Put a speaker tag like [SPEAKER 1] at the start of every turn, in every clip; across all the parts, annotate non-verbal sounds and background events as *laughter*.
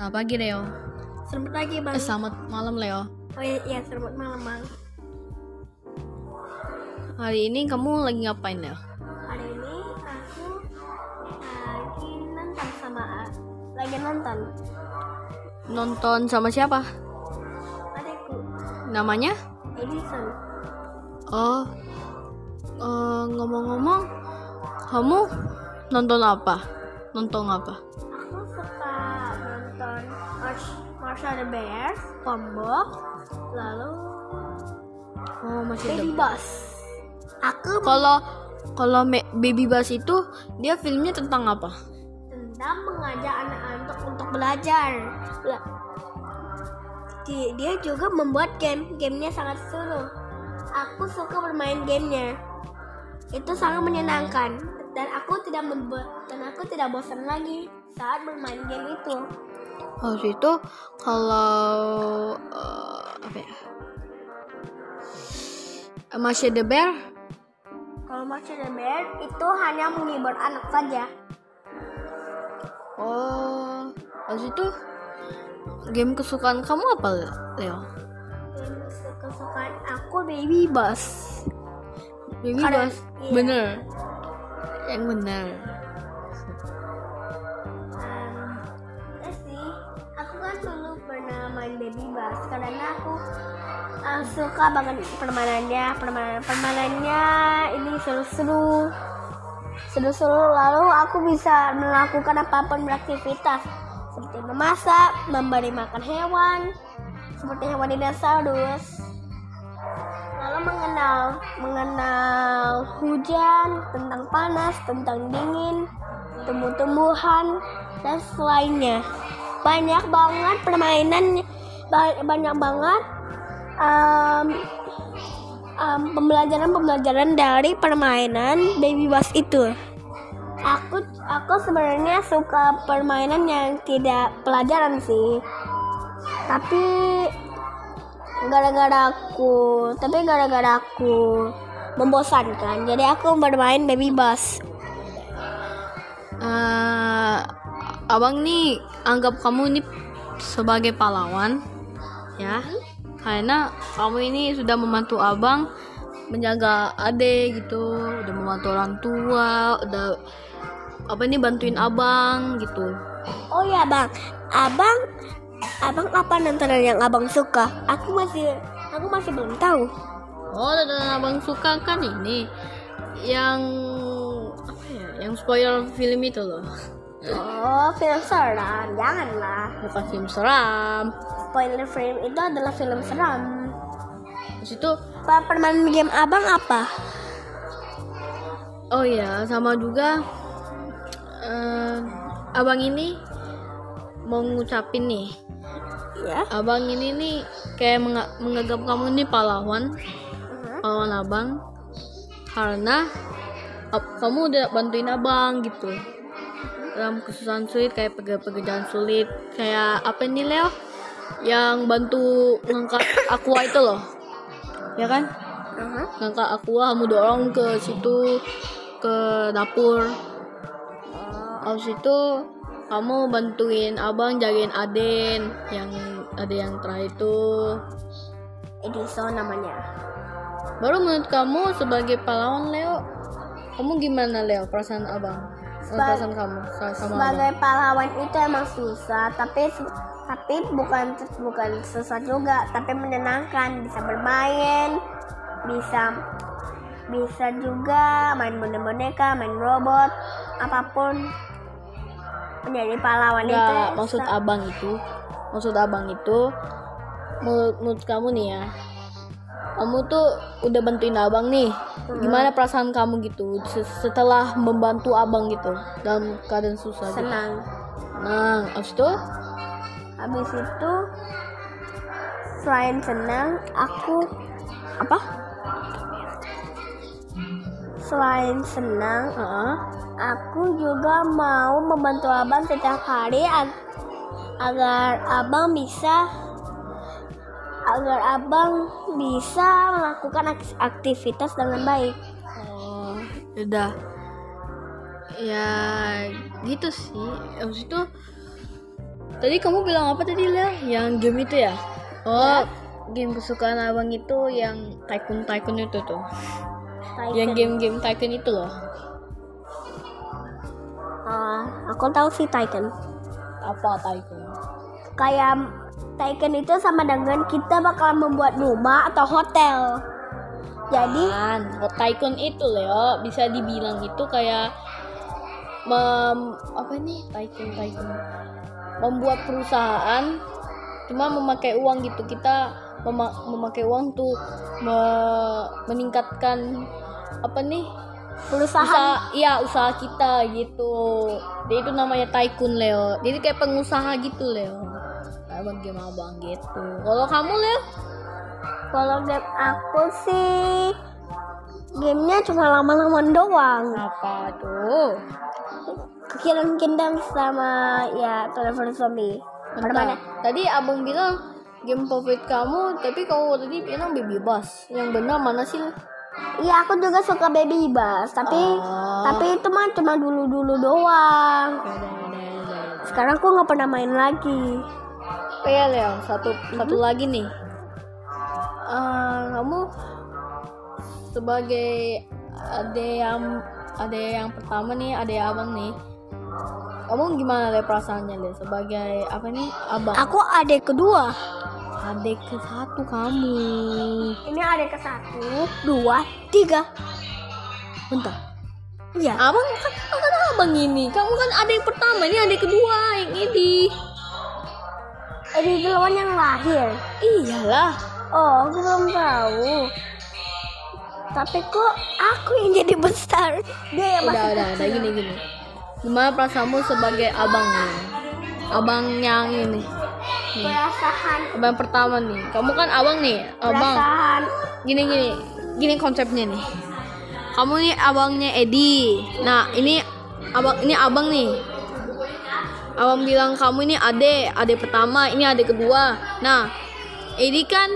[SPEAKER 1] Selamat pagi Leo.
[SPEAKER 2] Selamat pagi bang.
[SPEAKER 1] Eh, selamat malam Leo.
[SPEAKER 2] Oh iya, iya selamat malam bang.
[SPEAKER 1] Hari ini kamu lagi ngapain Leo?
[SPEAKER 2] Hari ini aku lagi nonton sama lagi nonton
[SPEAKER 1] Nonton sama siapa?
[SPEAKER 2] adikku
[SPEAKER 1] Namanya?
[SPEAKER 2] Edison.
[SPEAKER 1] Oh, eh, ngomong-ngomong, kamu nonton apa? Nonton apa?
[SPEAKER 2] Marsha the Bear, Tombok, lalu
[SPEAKER 1] Oh, masih ada.
[SPEAKER 2] Baby Boss. Aku
[SPEAKER 1] Kalau kalau Baby Bass itu dia filmnya tentang apa?
[SPEAKER 2] tentang mengajak anak-anak untuk belajar. Bela- Di- Dia juga membuat game, gamenya sangat seru. Aku suka bermain gamenya. Itu sangat menyenangkan dan aku tidak membuat dan aku tidak bosan lagi saat bermain game itu.
[SPEAKER 1] Habis itu kalau eh, apa ya? Masih the Bear?
[SPEAKER 2] Kalau Master the Bear itu hanya menghibur anak saja.
[SPEAKER 1] Oh, habis itu game kesukaan kamu apa Leo?
[SPEAKER 2] Game kesukaan aku Baby Boss.
[SPEAKER 1] Baby
[SPEAKER 2] Karena-
[SPEAKER 1] Bass,
[SPEAKER 2] iya.
[SPEAKER 1] bener, yang bener.
[SPEAKER 2] Baby bass karena aku uh, suka banget permainannya, permainan permainannya ini seru-seru, seru-seru. Lalu aku bisa melakukan apa pun beraktivitas seperti memasak, memberi makan hewan, seperti hewan dinosaurus. Lalu mengenal mengenal hujan, tentang panas, tentang dingin, tumbuh-tumbuhan dan selainnya. Banyak banget permainan ba- banyak banget um, um, pembelajaran-pembelajaran dari permainan Baby Bass itu. Aku aku sebenarnya suka permainan yang tidak pelajaran sih. Tapi gara-gara aku tapi gara-gara aku membosankan jadi aku bermain baby bass
[SPEAKER 1] Eh, abang nih anggap kamu ini sebagai pahlawan, ya, karena kamu ini sudah membantu abang menjaga adik gitu, udah membantu orang tua, udah apa ini bantuin abang gitu.
[SPEAKER 2] oh ya bang abang abang apa nontonan yang abang suka aku masih aku masih belum tahu
[SPEAKER 1] Oh, dan abang suka kan ini yang apa ya, yang spoiler film itu loh.
[SPEAKER 2] oh film seram janganlah
[SPEAKER 1] Bukan film seram.
[SPEAKER 2] Spoiler film itu adalah film seram.
[SPEAKER 1] Terus itu
[SPEAKER 2] Pak permainan game abang apa?
[SPEAKER 1] Oh ya, sama juga eh, abang ini mau ngucapin nih.
[SPEAKER 2] ya
[SPEAKER 1] Abang ini nih kayak menga- menganggap kamu nih pahlawan,
[SPEAKER 2] Mhm.
[SPEAKER 1] pahlawan abang. Karena ab- kamu udah bantuin abang gitu. Dalam kesusahan sulit kayak pekerjaan sulit. Kayak apa nih Leo yang bantu ngangkat aqua itu loh ya kan
[SPEAKER 2] Mhm.
[SPEAKER 1] ngangkat aqua kamu dorong ke situ ke dapur Habis itu kamu bantuin abang jagain Aden yang ada yang terakhir itu.
[SPEAKER 2] Edison namanya
[SPEAKER 1] Baru menurut kamu sebagai pahlawan Leo, kamu gimana Leo perasaan abang? Eh,
[SPEAKER 2] Seba-
[SPEAKER 1] perasaan kamu sama
[SPEAKER 2] sebagai pahlawan itu emang susah tapi tapi bukan bukan susah juga tapi menyenangkan bisa bermain bisa bisa juga main boneka-boneka main robot apa pun menjadi pahlawan
[SPEAKER 1] abang?
[SPEAKER 2] itu
[SPEAKER 1] Nggak, maksud
[SPEAKER 2] sa-
[SPEAKER 1] abang itu, maksud abang itu, menurut, menurut kamu nih ya, kamu tuh udah bantuin abang nih. Gimana perasaan kamu gitu se- setelah membantu abang gitu dalam keadaan susah? Gitu?
[SPEAKER 2] senang
[SPEAKER 1] Nah, abis itu
[SPEAKER 2] habis itu selain senang aku apa selain senang
[SPEAKER 1] Heeh.
[SPEAKER 2] Aku juga mau membantu abang setiap hari ag- agar abang bisa agar abang bisa melakukan ak- aktivitas dengan baik.
[SPEAKER 1] Oh, udah. Ya gitu sih. Habis itu tadi kamu bilang apa tadi lah? Yang game itu ya? Oh, game kesukaan abang itu yang tycoon tycoon itu tuh.
[SPEAKER 2] Tycoon.
[SPEAKER 1] Yang game-game tycoon itu loh.
[SPEAKER 2] Ah, aku tahu sih Tycoon.
[SPEAKER 1] Apa tycoon?
[SPEAKER 2] Kayak Tycoon itu sama dengan kita bakal membuat rumah atau hotel. Jadi
[SPEAKER 1] oh, tycoon itu Leo bisa dibilang itu kayak mem, apa nih tycoon tycoon membuat perusahaan cuma memakai uang gitu. Kita mema- memakai uang tuh me- meningkatkan apa nih
[SPEAKER 2] perusahaan?
[SPEAKER 1] usaha iya usaha kita gitu. Dia itu namanya tycoon Leo. Jadi kayak pengusaha gitu Leo. Nah, bagi abang gitu. Kalau kamu Leo?
[SPEAKER 2] Kalau game aku sih gamenya cuma lama-lama doang.
[SPEAKER 1] apa tuh
[SPEAKER 2] Kekilan kindang sama ya telepon zombie. Mana?
[SPEAKER 1] Tadi abang bilang game favorit kamu, tapi kamu tadi bilang baby bus. Yang benar mana sih?
[SPEAKER 2] Iya aku juga suka baby bus, tapi
[SPEAKER 1] Oh.
[SPEAKER 2] tapi itu mah cuma dulu-dulu doang. Sekarang aku nggak pernah main lagi.
[SPEAKER 1] Oh ya Leo, satu satu lagi nih. Eh, kamu sebagai ada yang ada yang pertama nih, ada yang abang nih. Kamu gimana deh perasaannya deh sebagai apa nih abang?
[SPEAKER 2] Aku adik kedua.
[SPEAKER 1] Adik ke satu kamu.
[SPEAKER 2] Ini adik ke satu, dua, tiga.
[SPEAKER 1] Bentar.
[SPEAKER 2] Iya.
[SPEAKER 1] Abang kan, kan abang ini. Kamu kan adik pertama, ini adik kedua yang ini.
[SPEAKER 2] Adik duluan yang lahir.
[SPEAKER 1] Iyalah.
[SPEAKER 2] Oh, aku belum tahu. Tapi kok aku yang jadi besar? Dia yang
[SPEAKER 1] Udah,
[SPEAKER 2] masih
[SPEAKER 1] udah, udah gini gini. Gimana perasaanmu sebagai abang nih? Abang yang ini. Nih,
[SPEAKER 2] perasaan
[SPEAKER 1] abang pertama nih. Kamu kan abang nih, abang.
[SPEAKER 2] perasaan
[SPEAKER 1] Gini gini. Gini konsepnya nih. Kamu nih abangnya Edi. Nah, ini abang ini abang nih. Abang bilang kamu ini ade, ade pertama, ini ade kedua. Nah, Edi kan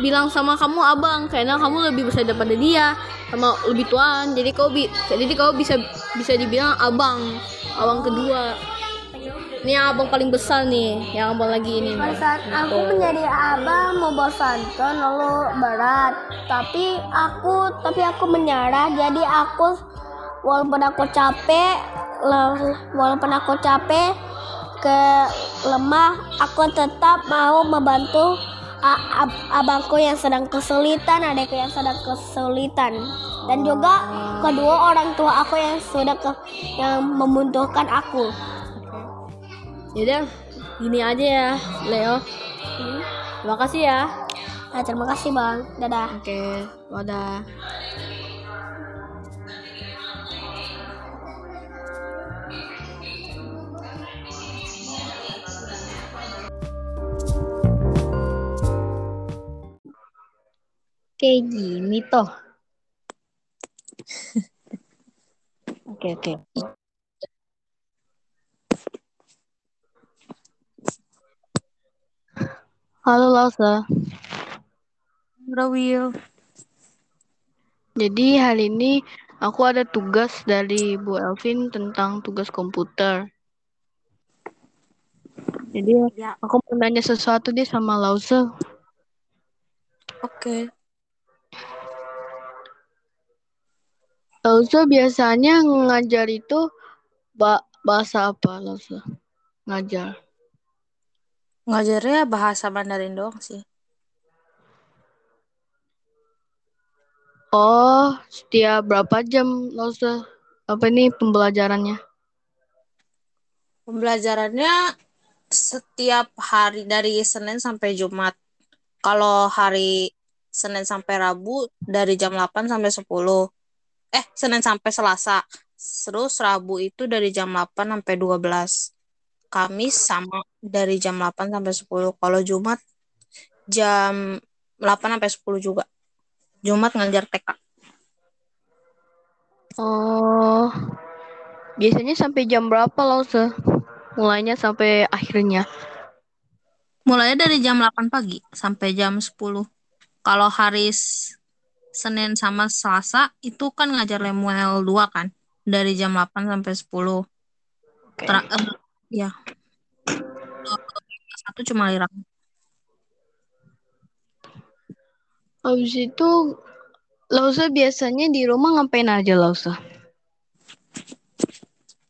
[SPEAKER 1] bilang sama kamu abang karena kamu lebih besar daripada dia sama lebih tuaan jadi kau bi jadi kau bisa bisa dibilang abang abang kedua. Ini yang abang paling besar nih yang abang lagi ini.
[SPEAKER 2] Pada saat aku menjadi abang membawa santan lalu berat tapi aku tapi aku menyerah jadi aku walaupun aku capek walaupun aku capek ke lemah aku tetap mau membantu ab- abangku yang sedang kesulitan adikku yang sedang kesulitan dan juga kedua orang tua aku yang sudah ke yang membutuhkan aku
[SPEAKER 1] Yaudah, gini aja ya, Leo. Terima kasih ya.
[SPEAKER 2] nah, terima kasih bang dadah
[SPEAKER 1] Oke, wadah. Kayak gini toh. Oke, oke. Halo Lausa.
[SPEAKER 3] Will.
[SPEAKER 1] Jadi hari ini aku ada tugas dari Bu Elvin tentang tugas komputer. Jadi
[SPEAKER 3] Ya,
[SPEAKER 1] aku mau nanya sesuatu deh sama Lause.
[SPEAKER 3] oke.
[SPEAKER 1] Lause biasanya ngajar itu ba- bahasa apa Lause? Ngajar.
[SPEAKER 3] Ngajarnya bahasa Mandarin doang sih.
[SPEAKER 1] Oh, setiap berapa jam Lause? Apa ini pembelajarannya?
[SPEAKER 3] Pembelajarannya setiap hari dari Senin sampai Jumat. Kalau hari Senin sampai Rabu dari jam 8 sampai 10. Eh, Senin sampai Selasa. Terus Rabu itu dari jam 8 sampai 12. Kamis sama dari jam 8 sampai 10. Kalau Jumat jam 8 sampai 10 juga. Jumat ngajar TK.
[SPEAKER 1] Oh, biasanya sampai jam berapa Lause? Mulainya sampai akhirnya.
[SPEAKER 3] Mulainya dari jam 8 pagi sampai jam 10. Kalau hari S- Senin sama Selasa itu kan ngajar Lemuel 2 kan. Dari jam 8 sampai 10.
[SPEAKER 1] Oke.
[SPEAKER 3] Tra- eh, ya. satu cuma lirang.
[SPEAKER 4] Habis itu Lausa biasanya di rumah ngapain aja Lausa?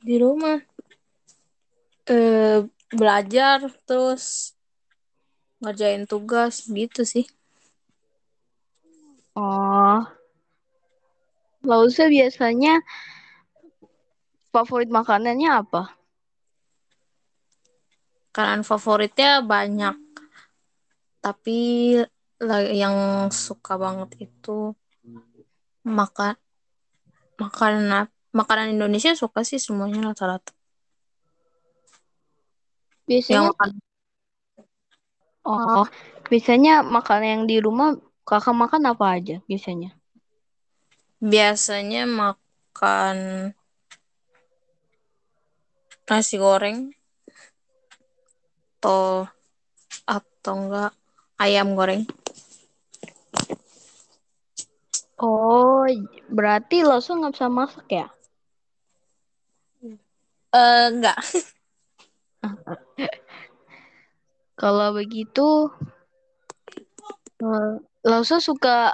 [SPEAKER 3] Di rumah eh belajar terus ngerjain tugas gitu sih.
[SPEAKER 4] Oh. Lausa biasanya favorit makanannya apa?
[SPEAKER 3] Makanan favoritnya banyak. Tapi yang suka banget itu makan makanan makanan Indonesia suka sih semuanya rata-rata. Yang
[SPEAKER 4] Biasanya
[SPEAKER 3] makan
[SPEAKER 4] Oh, biasanya makanan yang di rumah kakak makan apa aja biasanya?
[SPEAKER 3] biasanya makan nasi goreng atau atau enggak ayam goreng.
[SPEAKER 4] Oh, berarti Lausa nggak bisa masak ya?
[SPEAKER 3] Eh enggak. *laughs*
[SPEAKER 4] Kalau begitu, eh, Lausa suka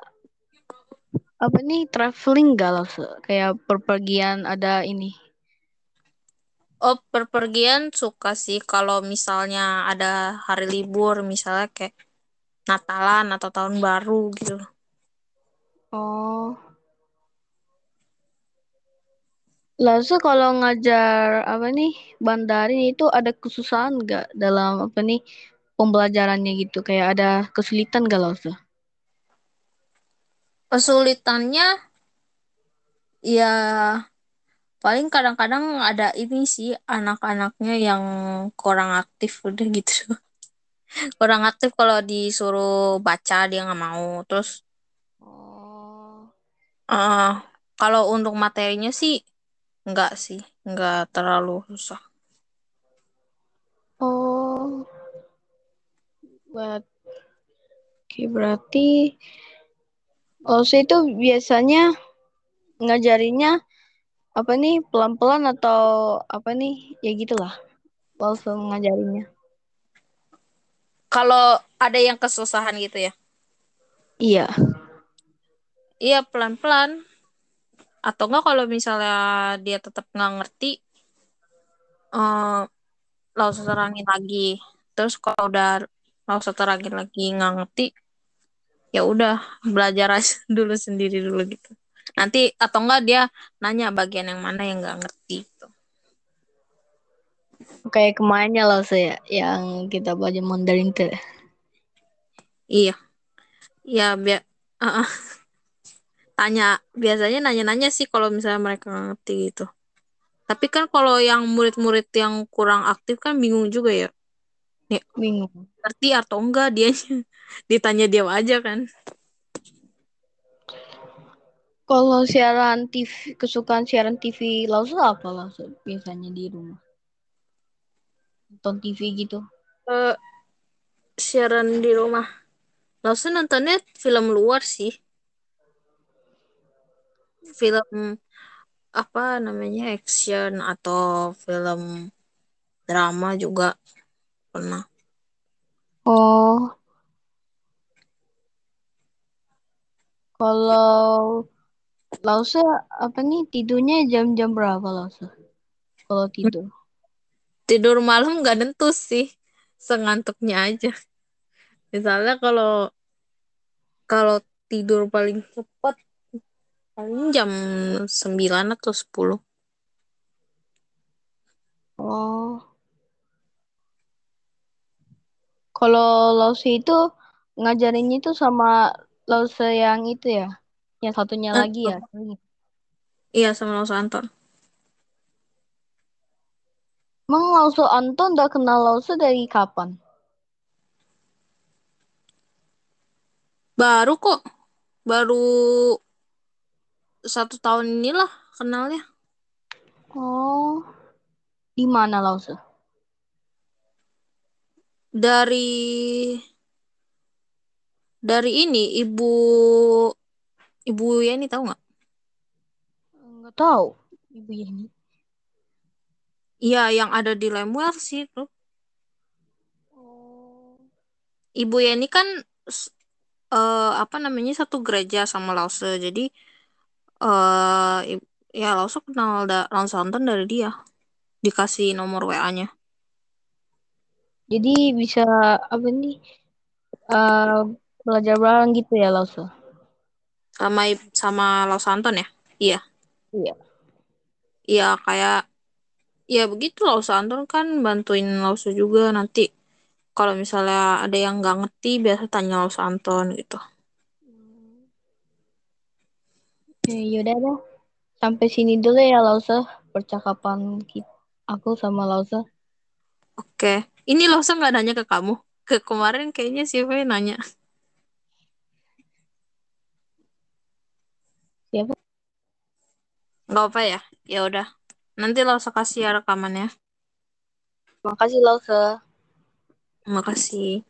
[SPEAKER 4] apa nih traveling gak Lausa? Kayak perpergian ada ini.
[SPEAKER 3] Oh, perpergian suka sih kalau misalnya ada hari libur, misalnya kayak Natalan atau tahun baru gitu.
[SPEAKER 4] Oh. Lausa kalau ngajar apa nih Bandarin itu ada kesusahan nggak dalam apa nih pembelajarannya gitu? Kayak ada kesulitan gak Lausa?
[SPEAKER 3] Kesulitannya ya paling kadang-kadang ada ini sih anak-anaknya yang kurang aktif udah gitu. *laughs* kurang aktif kalau disuruh baca dia nggak mau. Terus
[SPEAKER 4] Oh.
[SPEAKER 3] eh kalau untuk materinya sih enggak sih, enggak terlalu susah.
[SPEAKER 4] Oh. Buat Oke, berarti Lausa itu biasanya ngajarinnya apa nih pelan-pelan atau apa nih ya gitulah langsung ngajarinnya.
[SPEAKER 3] Kalau ada yang kesusahan gitu ya.
[SPEAKER 4] Iya.
[SPEAKER 3] Iya pelan-pelan. Atau enggak kalau misalnya dia tetap nggak ngerti, eh langsung terangin lagi. Terus kalau udah langsung terangin lagi nggak ngerti, ya udah belajar aja *laughs* dulu sendiri dulu gitu. Nanti atau enggak dia nanya bagian yang mana yang nggak ngerti gitu.
[SPEAKER 4] Kayak kemarinnya lah saya yang kita belajar Mandarin tuh.
[SPEAKER 3] Iya. Iya, biar *laughs* tanya biasanya nanya-nanya sih kalau misalnya mereka ngerti gitu. Tapi kan kalau yang murid-murid yang kurang aktif kan bingung juga ya. Ya,
[SPEAKER 4] Bingung.
[SPEAKER 3] Ngerti atau enggak dia *laughs* ditanya dia aja kan.
[SPEAKER 4] Kalau siaran TV, kesukaan siaran TV Lausa apa Lausa biasanya di rumah? Nonton TV gitu.
[SPEAKER 3] Eh, siaran di rumah. Langsung nontonnya film luar sih. Film apa namanya action atau film drama juga pernah.
[SPEAKER 4] Oh. Kalau Lausa apa nih tidurnya jam-jam berapa Lausa? Kalau tidur.
[SPEAKER 3] Tidur malam nggak nentu sih, sengantuknya aja. Misalnya kalau kalau tidur paling cepat paling jam 9 atau 10.
[SPEAKER 4] Oh. Kalau Lausa itu ngajarinnya itu sama Lausa yang itu ya. Yang satunya
[SPEAKER 3] Eh,
[SPEAKER 4] lagi ya.
[SPEAKER 3] Iya sama Lausa Anton.
[SPEAKER 4] Emang Lausa Anton udah kenal Lausa dari kapan?
[SPEAKER 3] Baru kok, baru satu tahun inilah kenalnya.
[SPEAKER 4] Oh. Di mana Lausa?
[SPEAKER 3] Dari dari ini ibu ibu Yeni tahu nggak?
[SPEAKER 4] Enggak tahu. Ibu Yeni.
[SPEAKER 3] Iya yang ada di Lemwer sih tuh.
[SPEAKER 4] Oh.
[SPEAKER 3] Ibu Yeni kan eh, apa namanya satu gereja sama Lause. Jadi eh i- ya Lause kenal da Lance Anton dari dia. Dikasih nomor WA-nya.
[SPEAKER 4] Jadi bisa apa nih? eh belajar bareng gitu ya Lausa?
[SPEAKER 3] Sama sama Lause Anton ya? Iya.
[SPEAKER 4] Iya.
[SPEAKER 3] Iya kayak ya begitu Lause Anton kan bantuin Lause juga nanti kalau misalnya ada yang nggak ngerti biasa tanya Lause Anton gitu.
[SPEAKER 4] Ya, yaudah dah. Sampai sini dulu ya Lausa percakapan kita, aku sama Lausa.
[SPEAKER 3] Oke. Ini Lause nggak nanya ke kamu. Ke kemarin kayaknya siapa yang nanya.
[SPEAKER 4] Siapa?
[SPEAKER 3] Nggak apa ya? Ya udah. Nanti Lause kasih ya rekamannya.
[SPEAKER 4] Makasih Lausa.
[SPEAKER 3] Terima kasih.